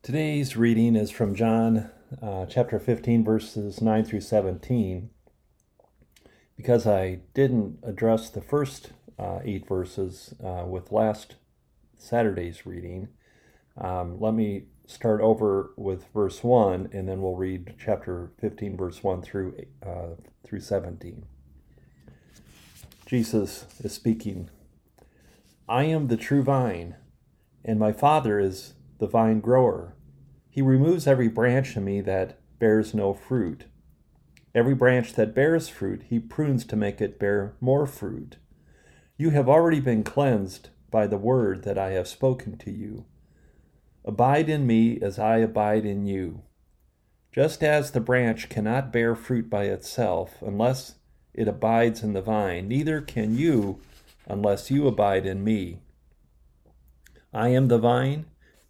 Today's reading is from John uh, chapter 15, verses 9 through 17. Because I didn't address the first uh, eight verses uh, with last Saturday's reading, um, let me start over with verse 1 and then we'll read chapter 15, verse 1 through, uh, through 17. Jesus is speaking I am the true vine, and my Father is the vine grower. He removes every branch in me that bears no fruit. Every branch that bears fruit, he prunes to make it bear more fruit. You have already been cleansed by the word that I have spoken to you. Abide in me as I abide in you. Just as the branch cannot bear fruit by itself unless it abides in the vine, neither can you unless you abide in me. I am the vine,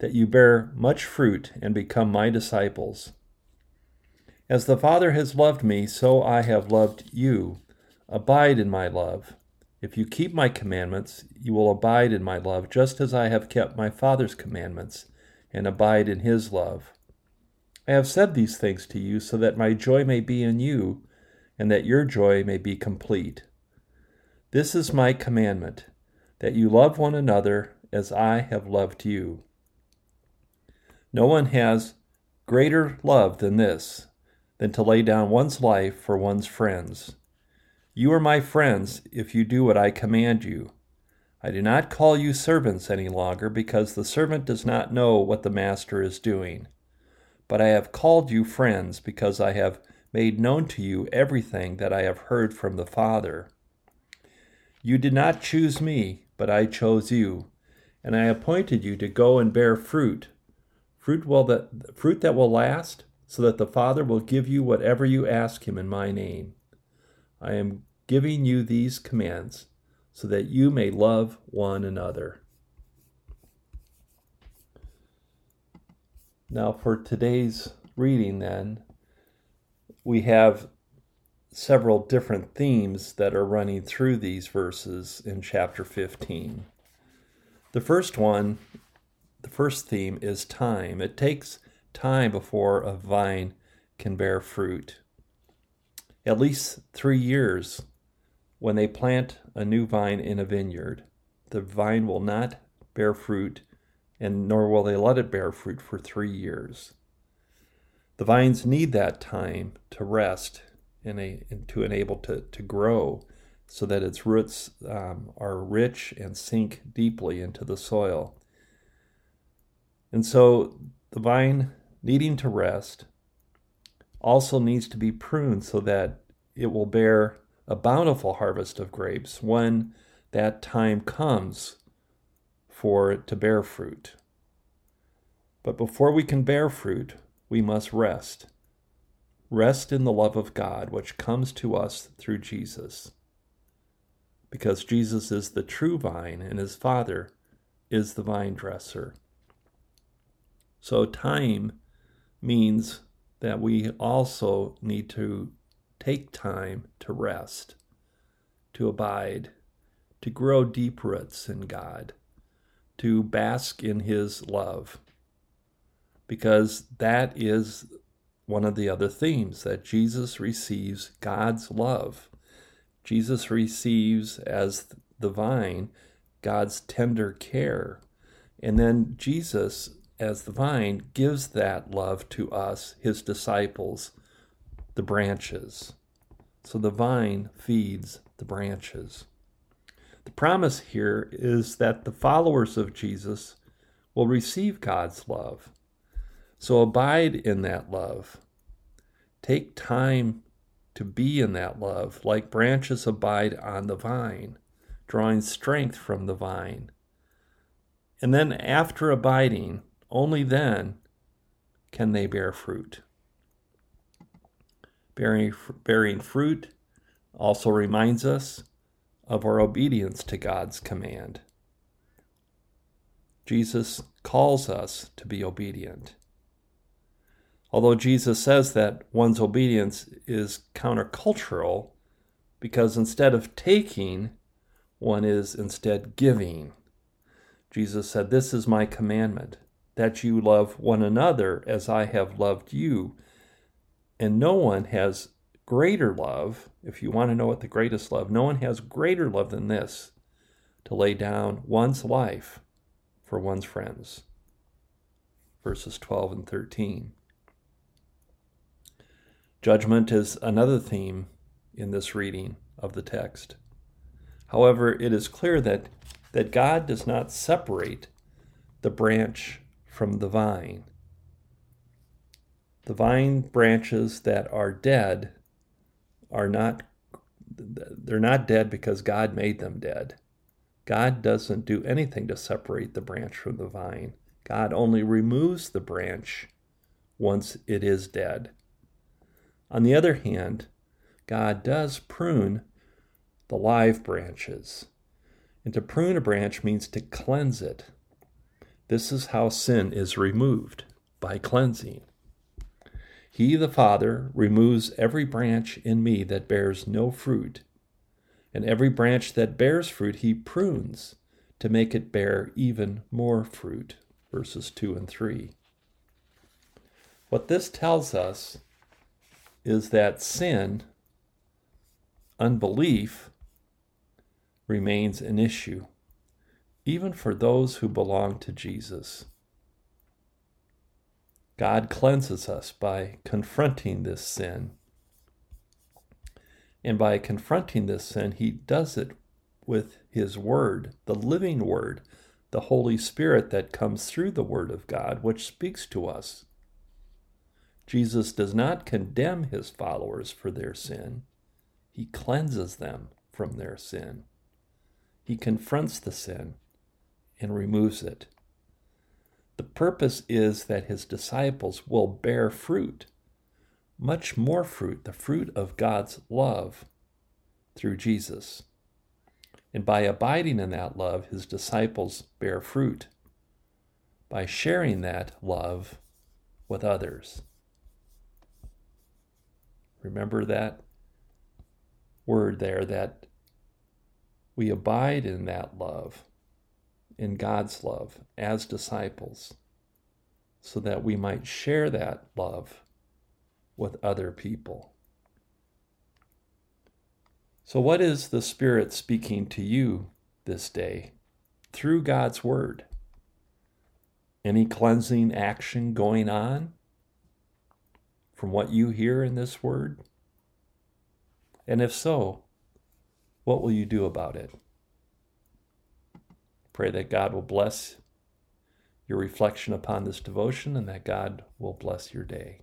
that you bear much fruit and become my disciples. As the Father has loved me, so I have loved you. Abide in my love. If you keep my commandments, you will abide in my love, just as I have kept my Father's commandments and abide in his love. I have said these things to you so that my joy may be in you and that your joy may be complete. This is my commandment, that you love one another as I have loved you. No one has greater love than this than to lay down one's life for one's friends. You are my friends if you do what I command you. I do not call you servants any longer, because the servant does not know what the master is doing. But I have called you friends, because I have made known to you everything that I have heard from the Father. You did not choose me, but I chose you, and I appointed you to go and bear fruit, fruit, will that, fruit that will last so that the Father will give you whatever you ask him in my name. I am giving you these commands so that you may love one another. Now, for today's reading, then, we have several different themes that are running through these verses in chapter 15. The first one, the first theme is time. It takes time before a vine can bear fruit. At least three years when they plant a new vine in a vineyard. The vine will not bear fruit, and nor will they let it bear fruit for three years. The vines need that time to rest and, a, and to enable to, to grow so that its roots um, are rich and sink deeply into the soil. And so the vine needing to rest, also needs to be pruned so that it will bear a bountiful harvest of grapes when that time comes for it to bear fruit. But before we can bear fruit, we must rest. Rest in the love of God, which comes to us through Jesus. Because Jesus is the true vine and his Father is the vine dresser. So, time means that we also need to take time to rest, to abide, to grow deep roots in God, to bask in His love. Because that is one of the other themes that Jesus receives God's love. Jesus receives as the vine God's tender care. And then Jesus as the vine, gives that love to us, his disciples, the branches. So the vine feeds the branches. The promise here is that the followers of Jesus will receive God's love. So abide in that love. Take time to be in that love, like branches abide on the vine, drawing strength from the vine. And then, after abiding, only then can they bear fruit. Bearing, bearing fruit also reminds us of our obedience to God's command. Jesus calls us to be obedient. Although Jesus says that one's obedience is countercultural because instead of taking, one is instead giving. Jesus said, This is my commandment, that you love one another as I have loved you. And no one has greater love, if you want to know what the greatest love, no one has greater love than this to lay down one's life for one's friends. Verses 12 and 13. Judgment is another theme in this reading of the text. However, it is clear that, that God does not separate the branch from the vine. The vine branches that are dead are not they're not dead because God made them dead. God doesn't do anything to separate the branch from the vine. God only removes the branch once it is dead. On the other hand, God does prune the live branches. And to prune a branch means to cleanse it. This is how sin is removed by cleansing. He, the Father, removes every branch in me that bears no fruit, and every branch that bears fruit he prunes to make it bear even more fruit. Verses 2 and 3. What this tells us is that sin, unbelief, remains an issue, even for those who belong to Jesus. God cleanses us by confronting this sin. And by confronting this sin, He does it with His Word, the living Word, the Holy Spirit that comes through the Word of God, which speaks to us. Jesus does not condemn His followers for their sin, He cleanses them from their sin. He confronts the sin and removes it. The purpose is that his disciples will bear fruit, much more fruit, the fruit of God's love through Jesus. And by abiding in that love, his disciples bear fruit by sharing that love with others. Remember that word there that we abide in that love in God's love as disciples so that we might share that love with other people. So, what is the Spirit speaking to you this day through God's Word? Any cleansing action going on from what you hear in this Word? And if so, what will you do about it? Pray that God will bless your reflection upon this devotion and that God will bless your day.